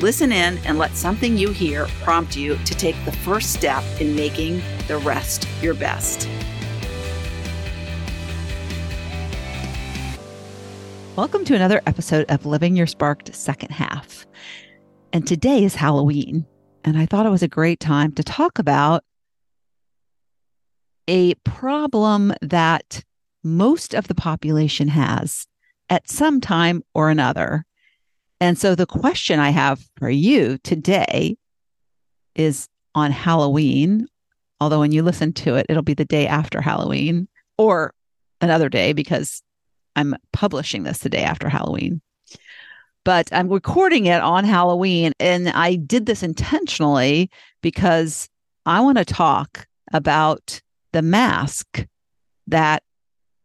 Listen in and let something you hear prompt you to take the first step in making the rest your best. Welcome to another episode of Living Your Sparked Second Half. And today is Halloween. And I thought it was a great time to talk about a problem that most of the population has at some time or another. And so the question I have for you today is on Halloween, although when you listen to it, it'll be the day after Halloween or another day because I'm publishing this the day after Halloween. But I'm recording it on Halloween. And I did this intentionally because I want to talk about the mask that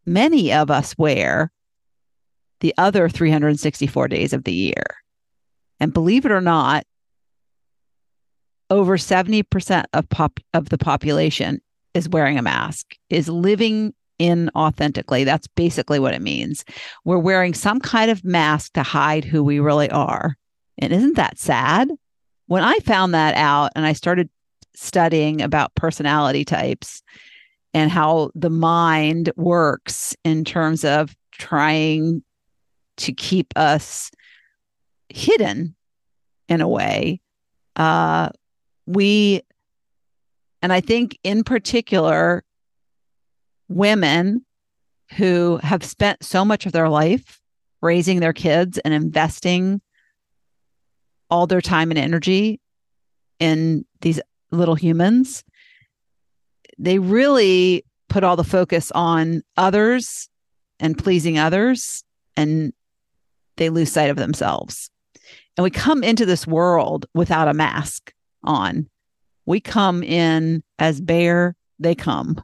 many of us wear the other 364 days of the year. And believe it or not, over 70% of pop of the population is wearing a mask, is living in authentically. That's basically what it means. We're wearing some kind of mask to hide who we really are. And isn't that sad? When I found that out and I started studying about personality types and how the mind works in terms of trying to keep us hidden in a way. Uh, we, and I think in particular, women who have spent so much of their life raising their kids and investing all their time and energy in these little humans, they really put all the focus on others and pleasing others and they lose sight of themselves. And we come into this world without a mask on. We come in as bare they come.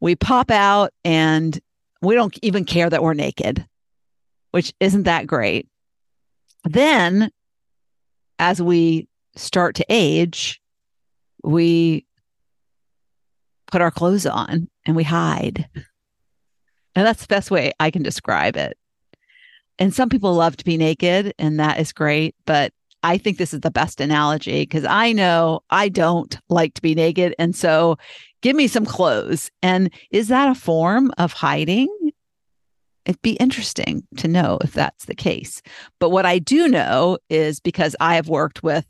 We pop out and we don't even care that we're naked, which isn't that great. Then, as we start to age, we put our clothes on and we hide. And that's the best way I can describe it and some people love to be naked and that is great but i think this is the best analogy because i know i don't like to be naked and so give me some clothes. And is that a form of hiding? It'd be interesting to know if that's the case. But what i do know is because i have worked with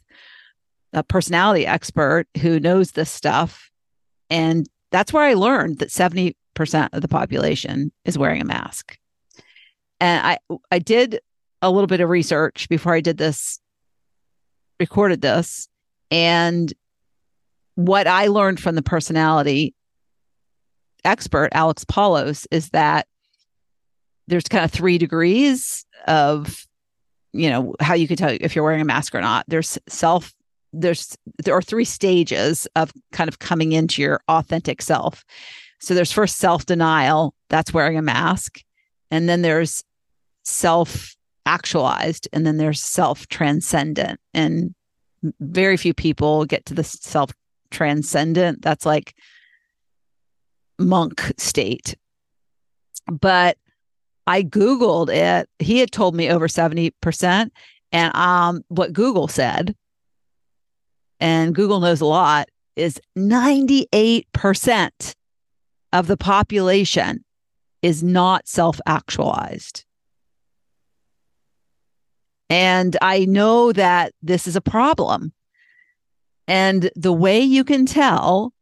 a personality expert who knows this stuff and that's where i learned that 70% of the population is wearing a mask and I I did a little bit of research before I did this recorded this. And what I learned from the personality expert Alex Paulos is that there's kind of three degrees of you know how you could tell if you're wearing a mask or not. There's self there's there are three stages of kind of coming into your authentic self. So there's first self denial that's wearing a mask. And then there's self actualized and then there's self transcendent and very few people get to the self transcendent that's like monk state. But i googled it. He had told me over 70% and um what google said and google knows a lot is 98% of the population is not self actualized and I know that this is a problem. And the way you can tell,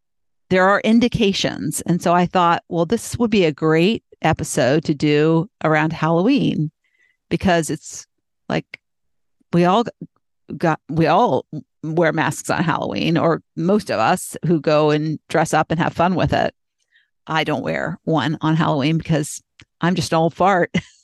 there are indications. And so I thought, well, this would be a great episode to do around Halloween because it's like we all got we all wear masks on Halloween or most of us who go and dress up and have fun with it. I don't wear one on Halloween because I'm just an old fart.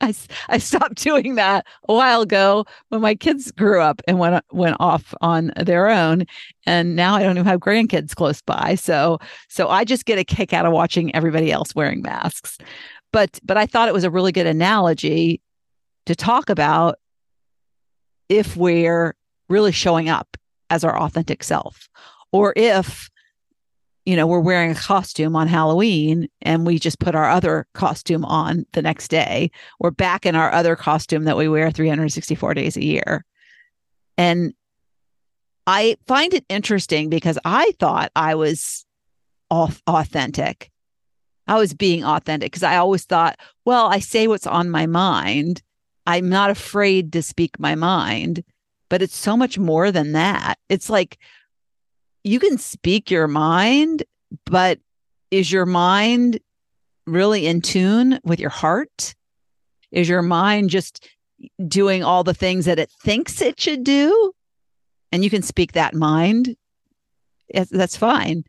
I, I stopped doing that a while ago when my kids grew up and went went off on their own. And now I don't even have grandkids close by. So so I just get a kick out of watching everybody else wearing masks. But but I thought it was a really good analogy to talk about if we're really showing up as our authentic self or if you know, we're wearing a costume on Halloween and we just put our other costume on the next day. We're back in our other costume that we wear 364 days a year. And I find it interesting because I thought I was authentic. I was being authentic because I always thought, well, I say what's on my mind. I'm not afraid to speak my mind, but it's so much more than that. It's like you can speak your mind, but is your mind really in tune with your heart? Is your mind just doing all the things that it thinks it should do? And you can speak that mind. That's fine.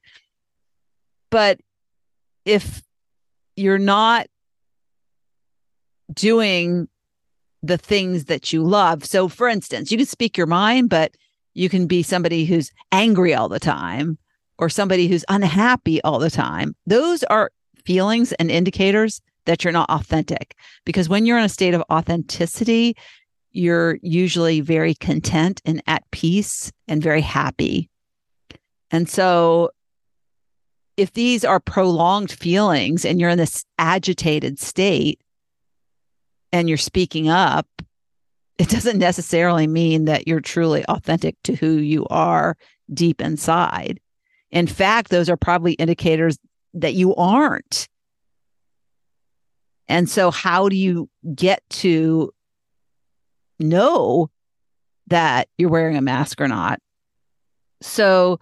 But if you're not doing the things that you love, so for instance, you can speak your mind, but you can be somebody who's angry all the time or somebody who's unhappy all the time. Those are feelings and indicators that you're not authentic because when you're in a state of authenticity, you're usually very content and at peace and very happy. And so if these are prolonged feelings and you're in this agitated state and you're speaking up it doesn't necessarily mean that you're truly authentic to who you are deep inside. In fact, those are probably indicators that you aren't. And so, how do you get to know that you're wearing a mask or not? So,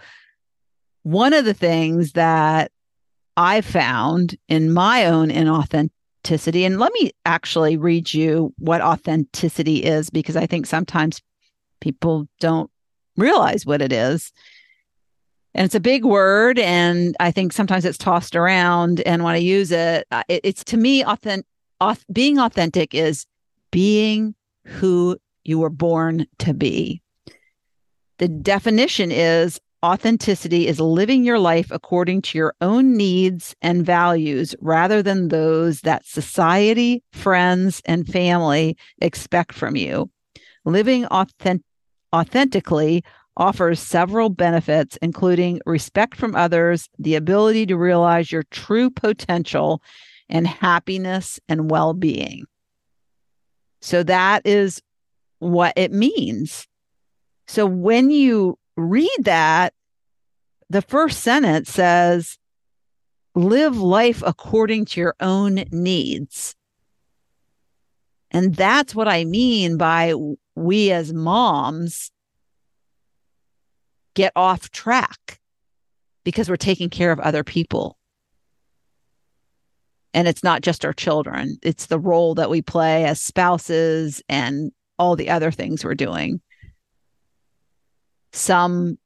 one of the things that I found in my own inauthentic authenticity. And let me actually read you what authenticity is because I think sometimes people don't realize what it is. And it's a big word, and I think sometimes it's tossed around. And when I use it, uh, it it's to me, authentic. Auth- being authentic is being who you were born to be. The definition is Authenticity is living your life according to your own needs and values rather than those that society, friends, and family expect from you. Living authentic- authentically offers several benefits, including respect from others, the ability to realize your true potential, and happiness and well being. So that is what it means. So when you read that, the first sentence says, live life according to your own needs. And that's what I mean by we as moms get off track because we're taking care of other people. And it's not just our children, it's the role that we play as spouses and all the other things we're doing. Some,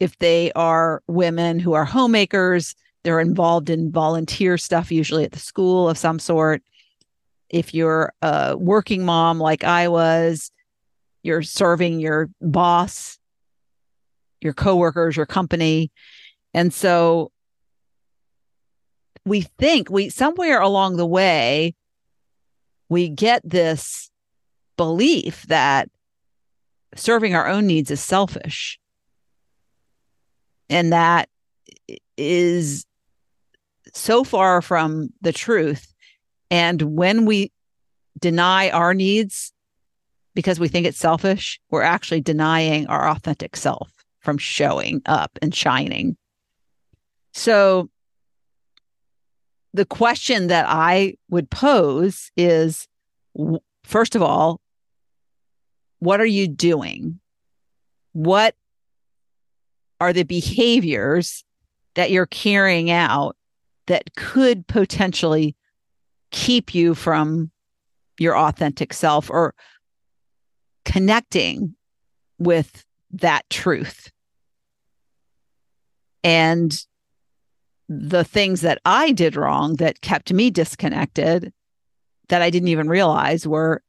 if they are women who are homemakers, they're involved in volunteer stuff, usually at the school of some sort. If you're a working mom like I was, you're serving your boss, your coworkers, your company. And so we think we somewhere along the way, we get this belief that serving our own needs is selfish. And that is so far from the truth. And when we deny our needs because we think it's selfish, we're actually denying our authentic self from showing up and shining. So, the question that I would pose is first of all, what are you doing? What are the behaviors that you're carrying out that could potentially keep you from your authentic self or connecting with that truth. And the things that I did wrong that kept me disconnected that I didn't even realize were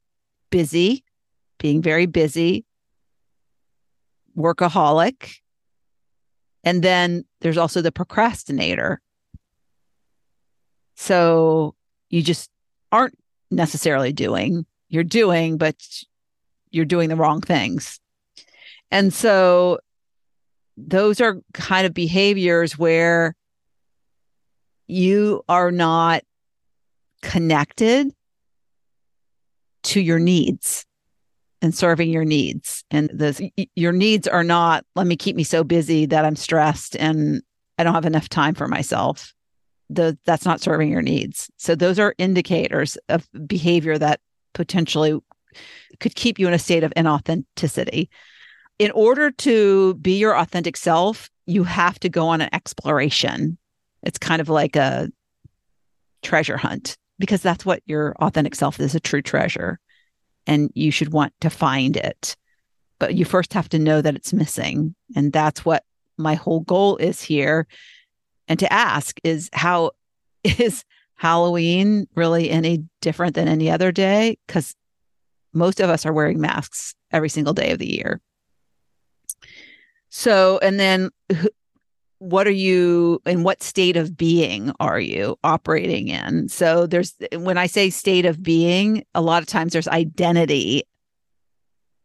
busy, being very busy, workaholic. And then there's also the procrastinator. So you just aren't necessarily doing, you're doing, but you're doing the wrong things. And so those are kind of behaviors where you are not connected to your needs and serving your needs. And the your needs are not let me keep me so busy that i'm stressed and i don't have enough time for myself. The that's not serving your needs. So those are indicators of behavior that potentially could keep you in a state of inauthenticity. In order to be your authentic self you have to go on an exploration. It's kind of like a treasure hunt because that's what your authentic self is a true treasure and you should want to find it. But you first have to know that it's missing. And that's what my whole goal is here. And to ask is how is Halloween really any different than any other day? Because most of us are wearing masks every single day of the year. So, and then what are you in what state of being are you operating in? So there's when i say state of being a lot of times there's identity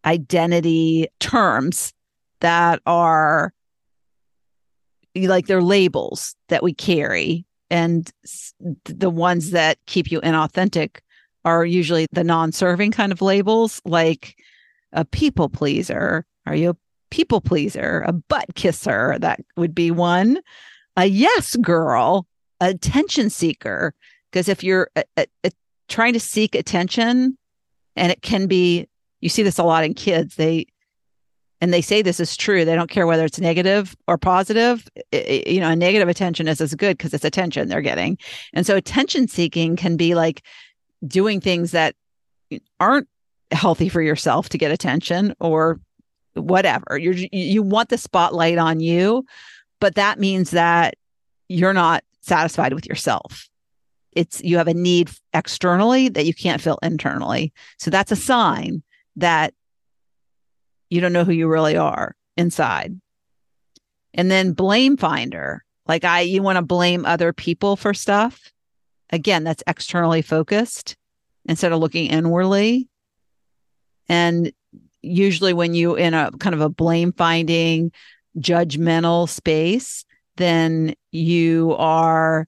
identity terms that are like they're labels that we carry. And the ones that keep you inauthentic are usually the non-serving kind of labels like a people pleaser. Are you a people pleaser, a butt kisser, that would be one, a yes girl, attention seeker. Because if you're a, a, a, trying to seek attention, and it can be, you see this a lot in kids, they, and they say this is true. They don't care whether it's negative or positive. It, you know, a negative attention is as good because it's attention they're getting. And so attention seeking can be like doing things that aren't healthy for yourself to get attention or whatever. You're you want the spotlight on you, but that means that you're not satisfied with yourself. It's you have a need externally that you can't feel internally. So that's a sign that you don't know who you really are inside. And then blame finder. Like I you want to blame other people for stuff. Again, that's externally focused instead of looking inwardly. And usually when you in a kind of a blame finding judgmental space then you are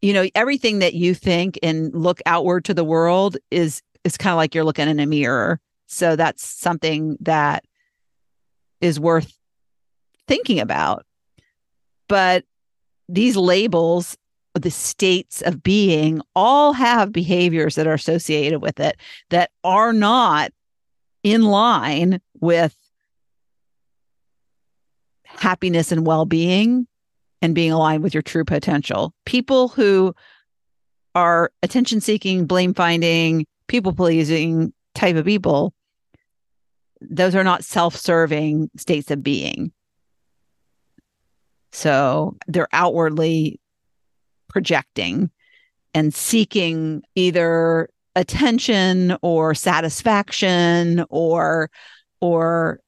you know everything that you think and look outward to the world is is kind of like you're looking in a mirror. So that's something that is worth thinking about. But these labels the states of being all have behaviors that are associated with it that are not in line with happiness and well-being and being aligned with your true potential. People who are attention seeking, blame finding, people pleasing type of people, those are not self serving states of being. So they're outwardly projecting and seeking either attention or satisfaction or or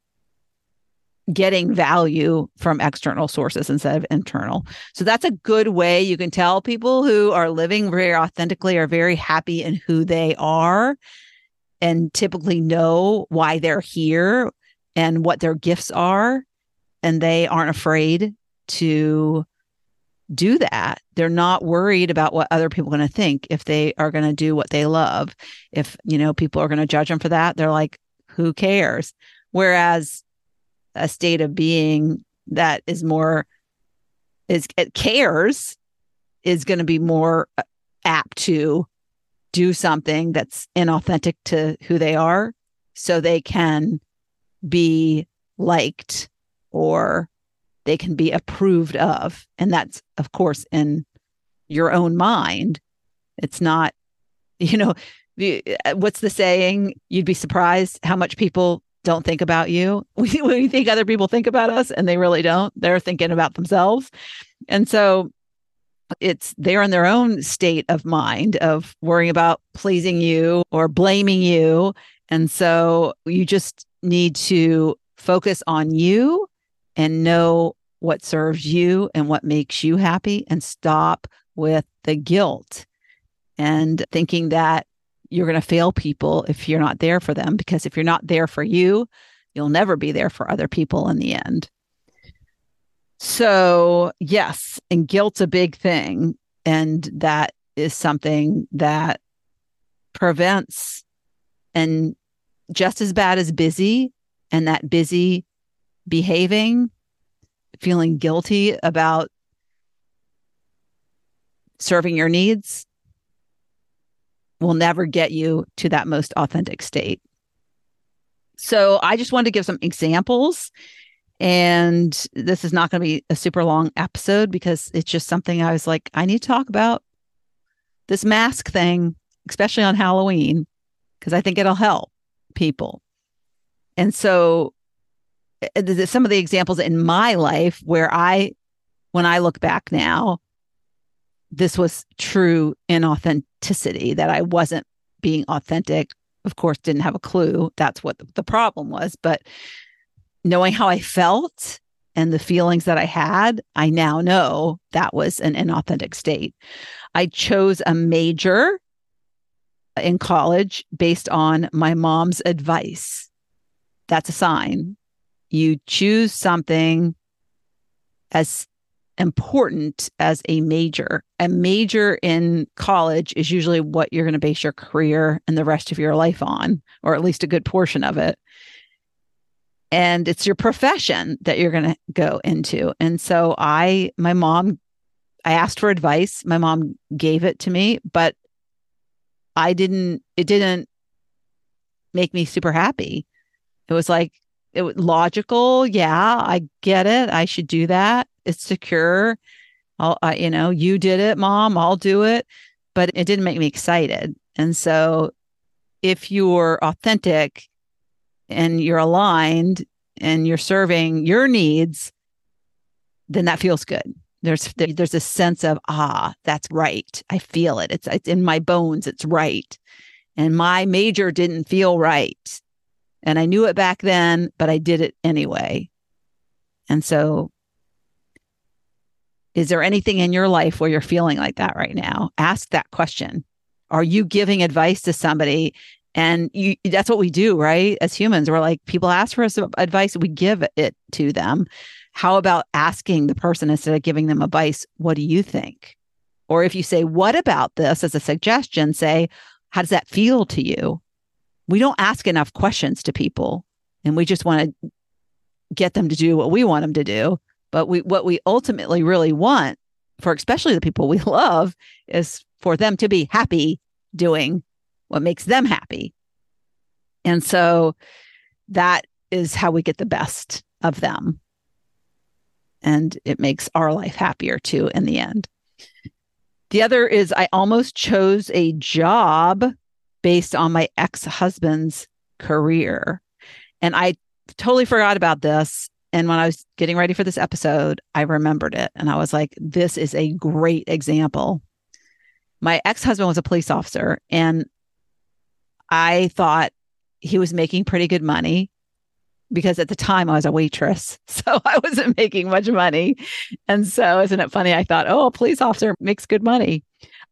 getting value from external sources instead of internal. So that's a good way you can tell people who are living very authentically are very happy in who they are and typically know why they're here and what their gifts are and they aren't afraid to do that. They're not worried about what other people are going to think if they are going to do what they love. If, you know, people are going to judge them for that, they're like, who cares? Whereas a state of being that is more is it cares is going to be more uh, apt to do something that's inauthentic to who they are so they can be liked or they can be approved of. And that's, of course, in your own mind. It's not, you know, uh, what's the saying? You'd be surprised how much people don't think about you. We, we think other people think about us and they really don't. They're thinking about themselves. And so it's they're in their own state of mind of worrying about pleasing you or blaming you. And so you just need to focus on you and know what serves you and what makes you happy and stop with the guilt and thinking that you're going to fail people if you're not there for them because if you're not there for you you'll never be there for other people in the end. So yes and guilt's a big thing and that is something that prevents and just as bad as busy and that busy behaving feeling guilty about serving your needs will never get you to that most authentic state. So I just wanted to give some examples. And this is not going to be a super long episode because it's just something I was like, I need to talk about this mask thing, especially on Halloween, because I think it'll help people. And so Uh, some of the examples in my life where I, when I look back now, this was true in authenticity that I wasn't being authentic. Of course, didn't have a clue. That's what the problem was. But knowing how I felt and the feelings that I had, I now know that was an inauthentic state. I chose a major in college based on my mom's advice. That's a sign. You choose something as important as a major. A major in college is usually what you're going to base your career and the rest of your life on, or at least a good portion of it. And it's your profession that you're going to go into. And so I, my mom, I asked for advice. My mom gave it to me, but I didn't, it didn't make me super happy. It was like, it was logical. Yeah, I get it. I should do that it's secure. I'll, I, you know, you did it, mom, I'll do it. But it didn't make me excited. And so if you're authentic and you're aligned and you're serving your needs, then that feels good. There's there's a sense of ah, that's right. I feel it. It's it's in my bones. It's right. And my major didn't feel right. And I knew it back then, but I did it anyway. And so is there anything in your life where you're feeling like that right now? Ask that question. Are you giving advice to somebody? And you, that's what we do, right? As humans, we're like, people ask for us advice, we give it to them. How about asking the person instead of giving them advice, what do you think? Or if you say, what about this as a suggestion, say, how does that feel to you? We don't ask enough questions to people and we just want to get them to do what we want them to do. But we what we ultimately really want for especially the people we love is for them to be happy doing what makes them happy. And so that is how we get the best of them. And it makes our life happier too in the end. The other is I almost chose a job based on my ex husband's career. And I totally forgot about this and when I was getting ready for this episode, I remembered it and I was like, this is a great example. My ex husband was a police officer, and I thought he was making pretty good money because at the time I was a waitress. So I wasn't making much money. And so, isn't it funny? I thought, oh, a police officer makes good money.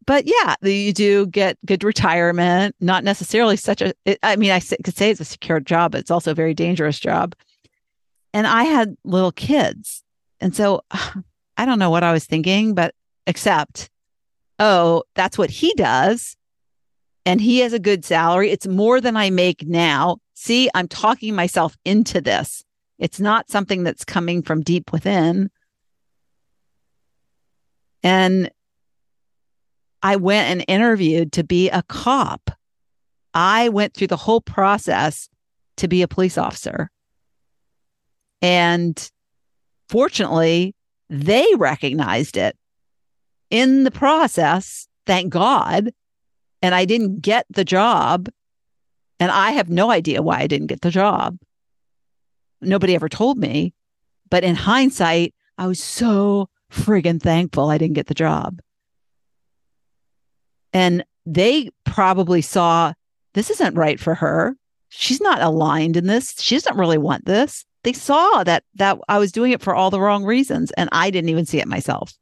But yeah, you do get good retirement, not necessarily such a. I mean, I could say it's a secure job, but it's also a very dangerous job and I had little kids. And so I don't know what I was thinking, but except, oh, that's what he does. And he has a good salary. It's more than I make now. See, I'm talking myself into this. It's not something that's coming from deep within. And I went and interviewed to be a cop. I went through the whole process to be a police officer. And fortunately, they recognized it. in the process, thank God, and I didn't get the job. And I have no idea why I didn't get the job. Nobody ever told me. But in hindsight, I was so friggin' thankful I didn't get the job. And they probably saw this isn't right for her. She's not aligned in this. She doesn't really want this. They saw that that I was doing it for all the wrong reasons and I didn't even see it myself.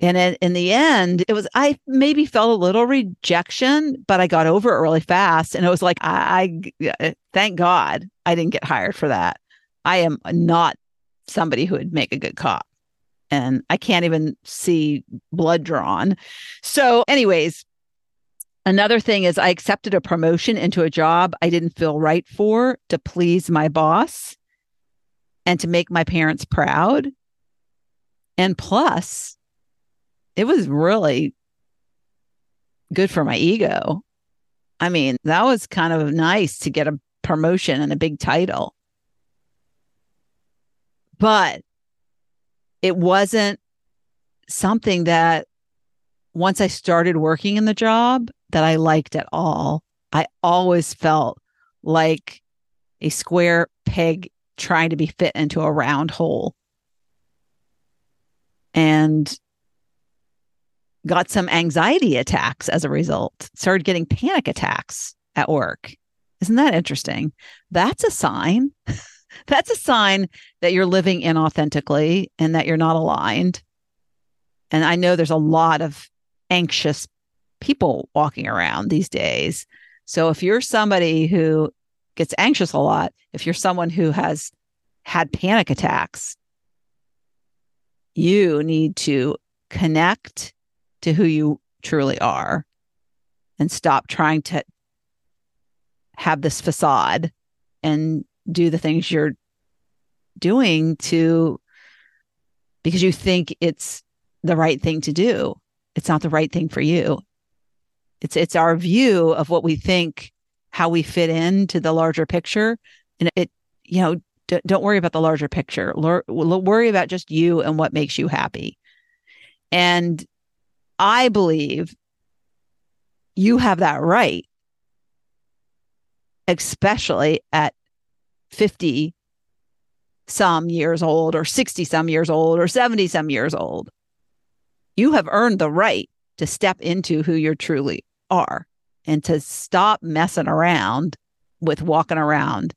And in, the end, it was, I maybe felt a little rejection, but I got over it really fast. And it was like, I, I thank God I didn't get hired for that. I am not somebody who would make a good cop. And I can't even see blood drawn. So, anyways, another thing is I accepted a promotion into a job I didn't feel right for to please my boss and to make my parents proud. And plus, it was really good for my ego. I mean, that was kind of nice to get a promotion and a big title. But it wasn't something that once I started working in the job that I liked at all. I always felt like a square peg trying to be fit into a round hole. And got some anxiety attacks as a result, started getting panic attacks at work. Isn't that interesting? That's a sign. That's a sign that you're living inauthentically and that you're not aligned. And I know there's a lot of anxious people walking around these days. So if you're somebody who gets anxious a lot, if you're someone who has had panic attacks, you need to connect to who you truly are and stop trying to have this facade and do the things you're doing to because you think it's the right thing to do. It's not the right thing for you. It's it's our view of what we think how we fit into the larger picture. And it you know d- don't worry about the larger picture. Worry about just you and what makes you happy. And I believe you have that right, especially at 50 some years old or 60 some years old or 70 some years old. You have earned the right to step into who you truly are and to stop messing around with walking around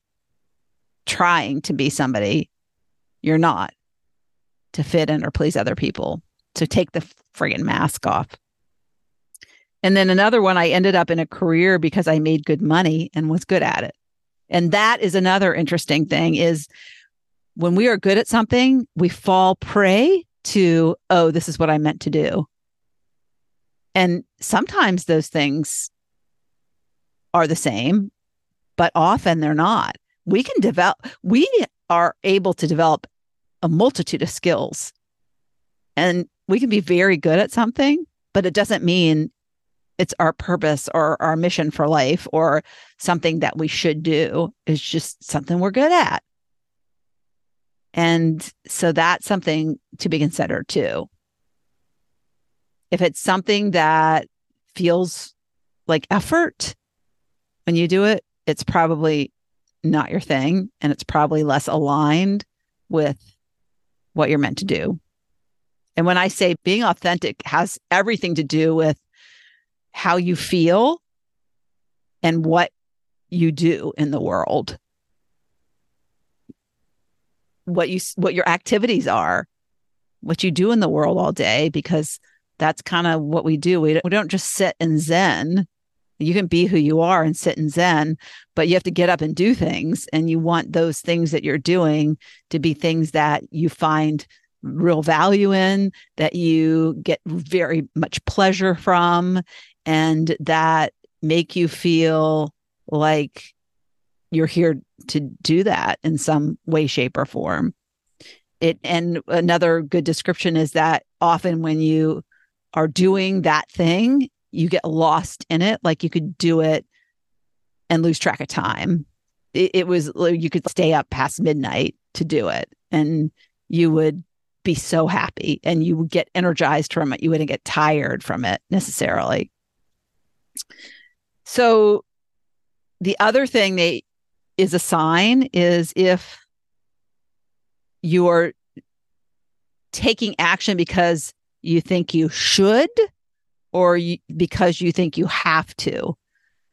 trying to be somebody you're not to fit in or please other people. So take the friggin' mask off. And then another one, I ended up in a career because I made good money and was good at it. And that is another interesting thing is when we are good at something, we fall prey to, oh, this is what I meant to do. And sometimes those things are the same, but often they're not. We can develop, we are able to develop a multitude of skills. And we can be very good at something, but it doesn't mean it's our purpose or our mission for life or something that we should do. It's just something we're good at. And so that's something to be considered too. If it's something that feels like effort when you do it, it's probably not your thing and it's probably less aligned with what you're meant to do. And when I say being authentic has everything to do with how you feel and what you do in the world. What you what your activities are, what you do in the world all day because that's kind of what we do. We don't, we don't just sit in zen. You can be who you are and sit in zen, but you have to get up and do things and you want those things that you're doing to be things that you find real value in, that you get very much pleasure from, and that make you feel like you're here to do that in some way, shape, or form. It and another good description is that often when you are doing that thing, you get lost in it. Like you could do it and lose track of time. It, it was you could stay up past midnight to do it, and you would be so happy and you would get energized from it. You wouldn't get tired from it necessarily. So the other thing that is a sign is if you're taking action because you think you should or you, because you think you have to.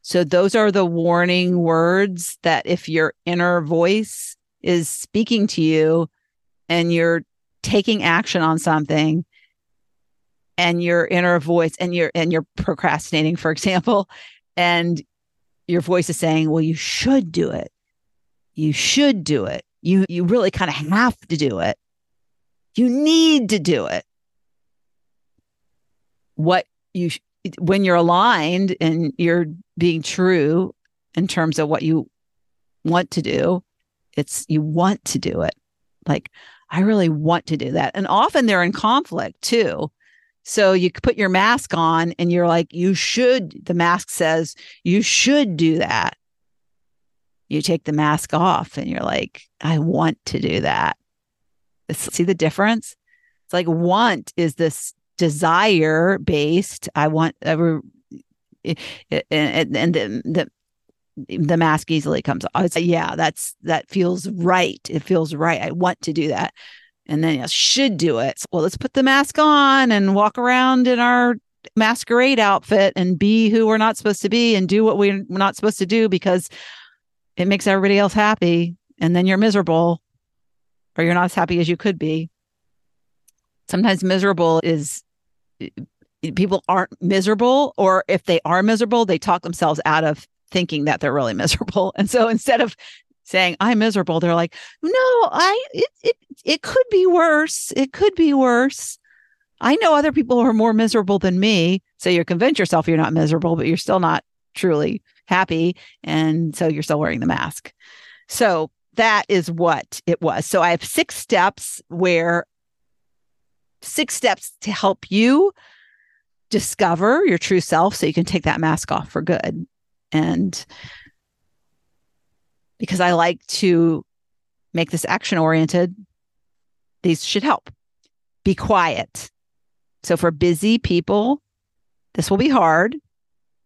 So those are the warning words that if your inner voice is speaking to you and you're taking action on something and your inner voice and you're and you're procrastinating for example and your voice is saying well you should do it. You should do it. You you really kind of have to do it. You need to do it. What you when you're aligned and you're being true in terms of what you want to do it's you want to do it. Like i really want to do that. And often they're in conflict too so you put your mask on and you're like you should the mask says you should do that you take the mask off and you're like i want to do that see the difference it's like want is this desire based i want ever and, the, the the mask easily comes off. Yeah, that's that feels right. It feels right. I want to do that. And then you should do it. Well, let's put the mask on and walk around in our masquerade outfit and be who we're not supposed to be and do what we're not supposed to do because it makes everybody else happy. And then you're miserable or you're not as happy as you could be. Sometimes miserable is eh, people aren't miserable, or if they are miserable, they talk themselves out of thinking that they're really miserable. And so instead of saying I'm miserable, they're like, no, I it it it could be worse. It could be worse. I know other people who are more miserable than me. So you convince yourself you're not miserable, but you're still not truly happy. And so you're still wearing the mask. So that is what it was. So I have six steps where six steps to help you discover your true self so you can take that mask off for good. And because I like to make this action oriented, these should help. Be quiet. So for busy people, this will be hard,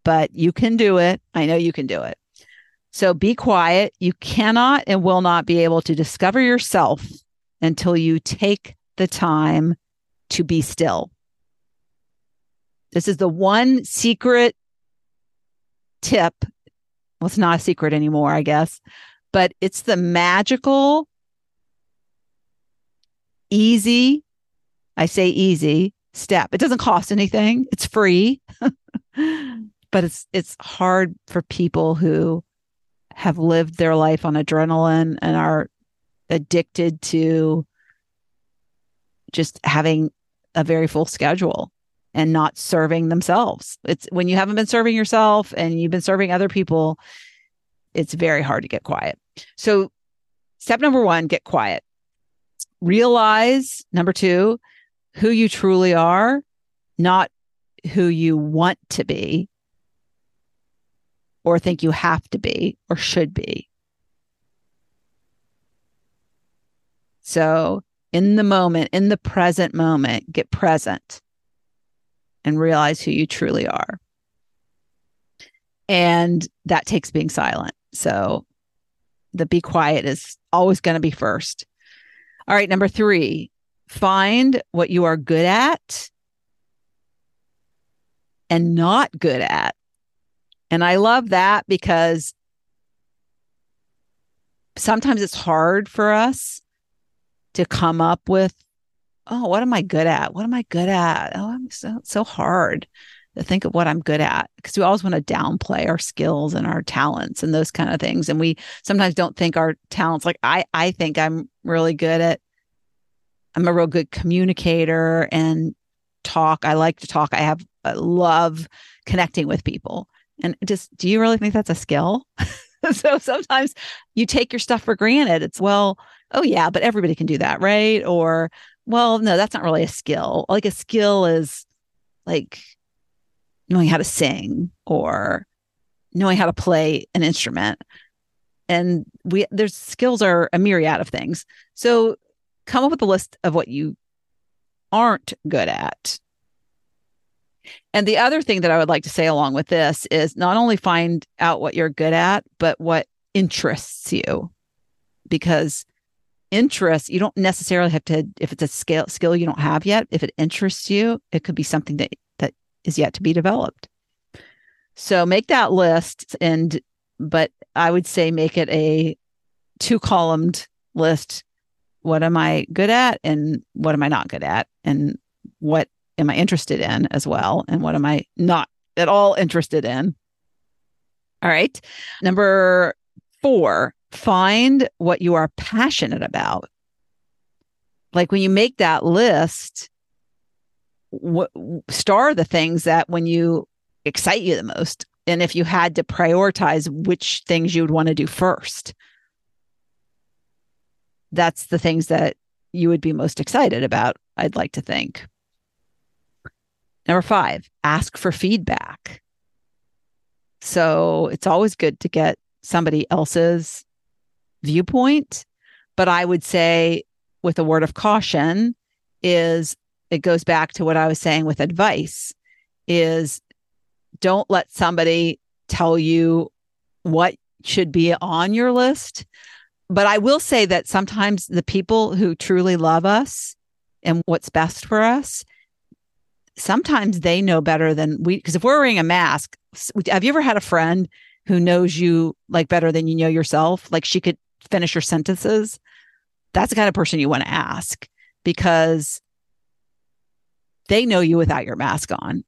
but you can do it. I know you can do it. So be quiet. You cannot and will not be able to discover yourself until you take the time to be still. This is the one secret tip. Well, it's not a secret anymore, I guess, but it's the magical, easy, I say easy step. It doesn't cost anything. It's free. but it's it's hard for people who have lived their life on adrenaline and are addicted to just having a very full schedule and not serving themselves. It's when you haven't been serving yourself and you've been serving other people, it's very hard to get quiet. So, step number one, get quiet. Realize, number two, who you truly are, not who you want to be or think you have to be or should be. So, in the moment, in the present moment, get present and realize who you truly are. And that takes being silent. So the be quiet is always going to be first. All right, number three, find what you are good at and not good at. And I love that because sometimes it's hard for us to come up with oh, what am I good at? What am I good at? Oh, I'm so so hard to think of what I'm good at because we always want to downplay our skills and our talents and those kind of things. And we sometimes don't think our talents like I I think I'm really good at I'm a real good communicator and talk. I like to talk. I have I love connecting with people. And just do you really think that's a skill? so sometimes you take your stuff for granted. It's well, oh yeah, but everybody can do that, right? Or well, no, that's not really a skill. Like a skill is like knowing how to sing or knowing how to play an instrument. And we there's skills are a myriad of things. So come up with a list of what you aren't good at. And the other thing that I would like to say along with this is not only find out what you're good at, but what interests you. Because interest, you don't necessarily have to, if it's a skill skill you don't have yet, if it interests you, it could be something that that is yet to be developed. So make that list and but I would say make it a two columned list. What am I good at and what am I not good at? And what am I interested in as well? And what am I not at all interested in? All right. Number four, find what you are passionate about. Like when you make that list, what star the things that when you excite you the most. And if you had to prioritize which things you would want to do first, that's the things that you would be most excited about, I'd like to think. Number five, ask for feedback. So it's always good to get somebody else's viewpoint. But I would say, with a word of caution, is it goes back to what I was saying with advice is don't let somebody tell you what should be on your list. But I will say that sometimes the people who truly love us and what's best for us, sometimes they know better than we. Because if we're wearing a mask, have you ever had a friend who knows you like better than you know yourself? Like she could finish your sentences. That's the kind of person you want to ask because they know you without your mask on.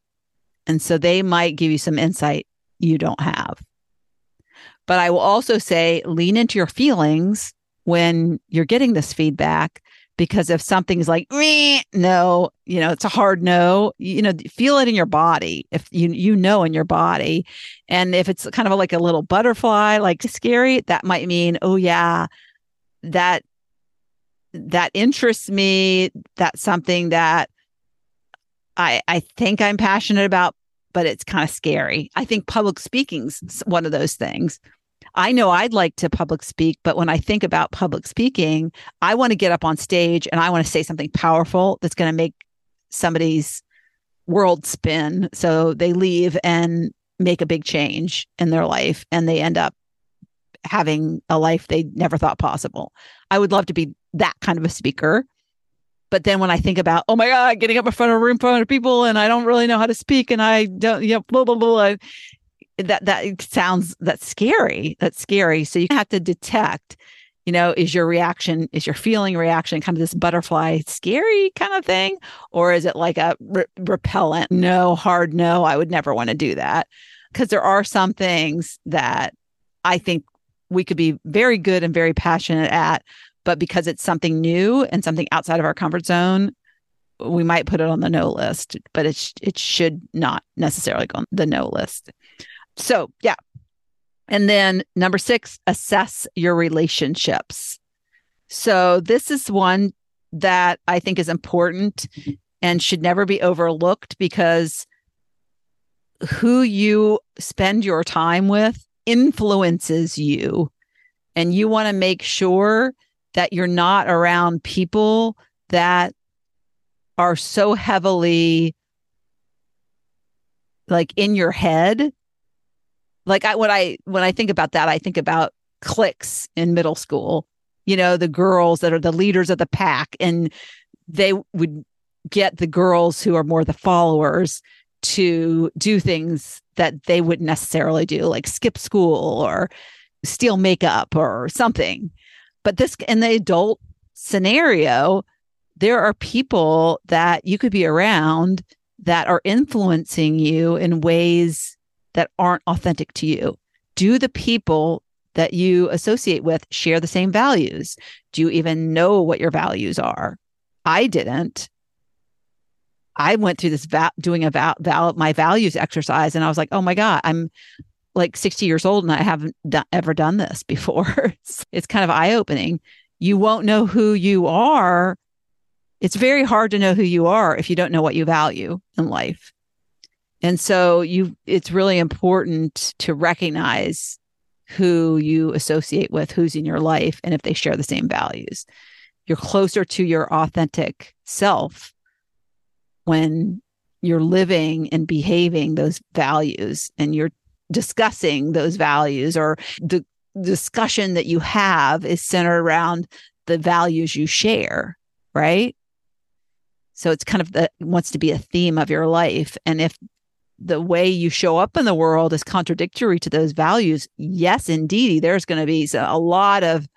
And so they might give you some insight you don't have. But I will also say lean into your feelings when you're getting this feedback because if something's like no you know it's a hard no you know feel it in your body if you you know in your body. And if it's kind of like a little butterfly like scary that might mean oh yeah that that interests me that's something that i i think i'm passionate about but it's kind of scary. I think public speaking's one of those things I know I'd like to public speak, but when I think about public speaking, I want to get up on stage and I want to say something powerful that's going to make somebody's world spin. So they leave and make a big change in their life and they end up having a life they never thought possible. I would love to be that kind of a speaker. But then when I think about, oh my God, getting up in front of a room full of people and I don't really know how to speak and I don't, you know, blah, blah, blah, that that sounds that's scary. That's scary. So you have to detect you know is your reaction is your feeling reaction kind of this butterfly scary kind of thing? Or is it like a re- repellent no hard no i would never want to do that. Because there are some things that i think we could be very good and very passionate at but because it's something new and something outside of our comfort zone we might put it on the no list but it it should not necessarily go on the no list so, yeah. And then number six, assess your relationships. So, this is one that I think is important and should never be overlooked because who you spend your time with influences you. And you want to make sure that you're not around people that are so heavily like in your head like I when I when I think about that, I think about cliques in middle school. You know, the girls that are the leaders of the pack, and they would get the girls who are more the followers to do things that they wouldn't necessarily do, like skip school or steal makeup or something. But this in the adult scenario, there are people that you could be around that are influencing you in ways that aren't authentic to you? Do the people that you associate with share the same values? Do you even know what your values are? I didn't. I went through this va- doing a val-, my values exercise, and I was like, oh my god, I'm like 60 years old and I haven't ever done this before. it's, it's kind of eye opening. You won't know who you are. It's very hard to know who you are if you don't know what you value in life. And so you it's really important to recognize who you associate with, who's in your life, and if they share the same values. You're closer to your authentic self when you're living and behaving those values and you're discussing those values or the discussion that you have is centered around the values you share, right? So it's kind of the wants to be a theme of your life. And if the way you show up in the world is contradictory to those values, yes, indeed, there's going to be a lot of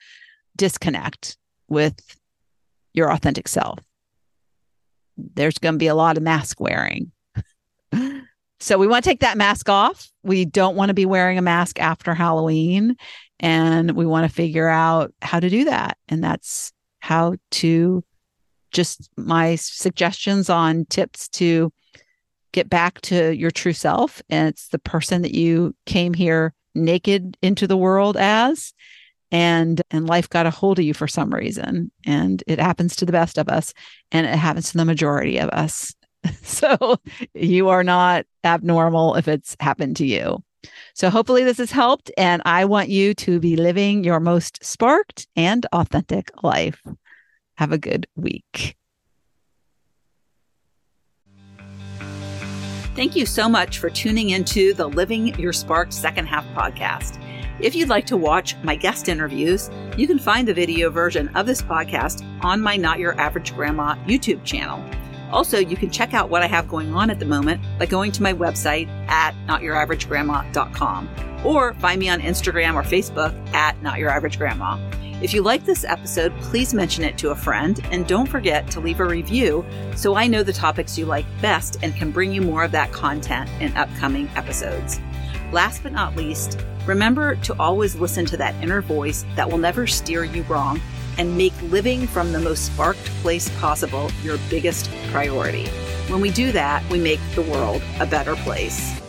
disconnect with your authentic self. There's going to be a lot of mask wearing. so we want to take that mask off. We don't want to be wearing a mask after Halloween. And we want to figure out how to do that. And that's how to just my suggestions on tips to get back to your true self. And it's the person that you came here naked into the world as and and life got a hold of you for some reason and it happens to the best of us and it happens to the majority of us. So you are not abnormal if it's happened to you. So hopefully this has helped and i want you to be living your most sparked and authentic life. Have a good week Thank you so much for tuning into the Living Your Sparked Second Half podcast. If you'd like to watch my guest interviews, you can find the video version of this podcast on my Not Your Average Grandma YouTube channel. Also, you can check out what I have going on at the moment by going to my website at notyouraveragegrandma.com or find me on Instagram or Facebook at Not Your Average Grandma. If you like this episode, please mention it to a friend and don't forget to leave a review so I know the topics you like best and can bring you more of that content in upcoming episodes. Last but not least, remember to always listen to that inner voice that will never steer you wrong and make living from the most sparked place possible your biggest priority. When we do that, we make the world a better place.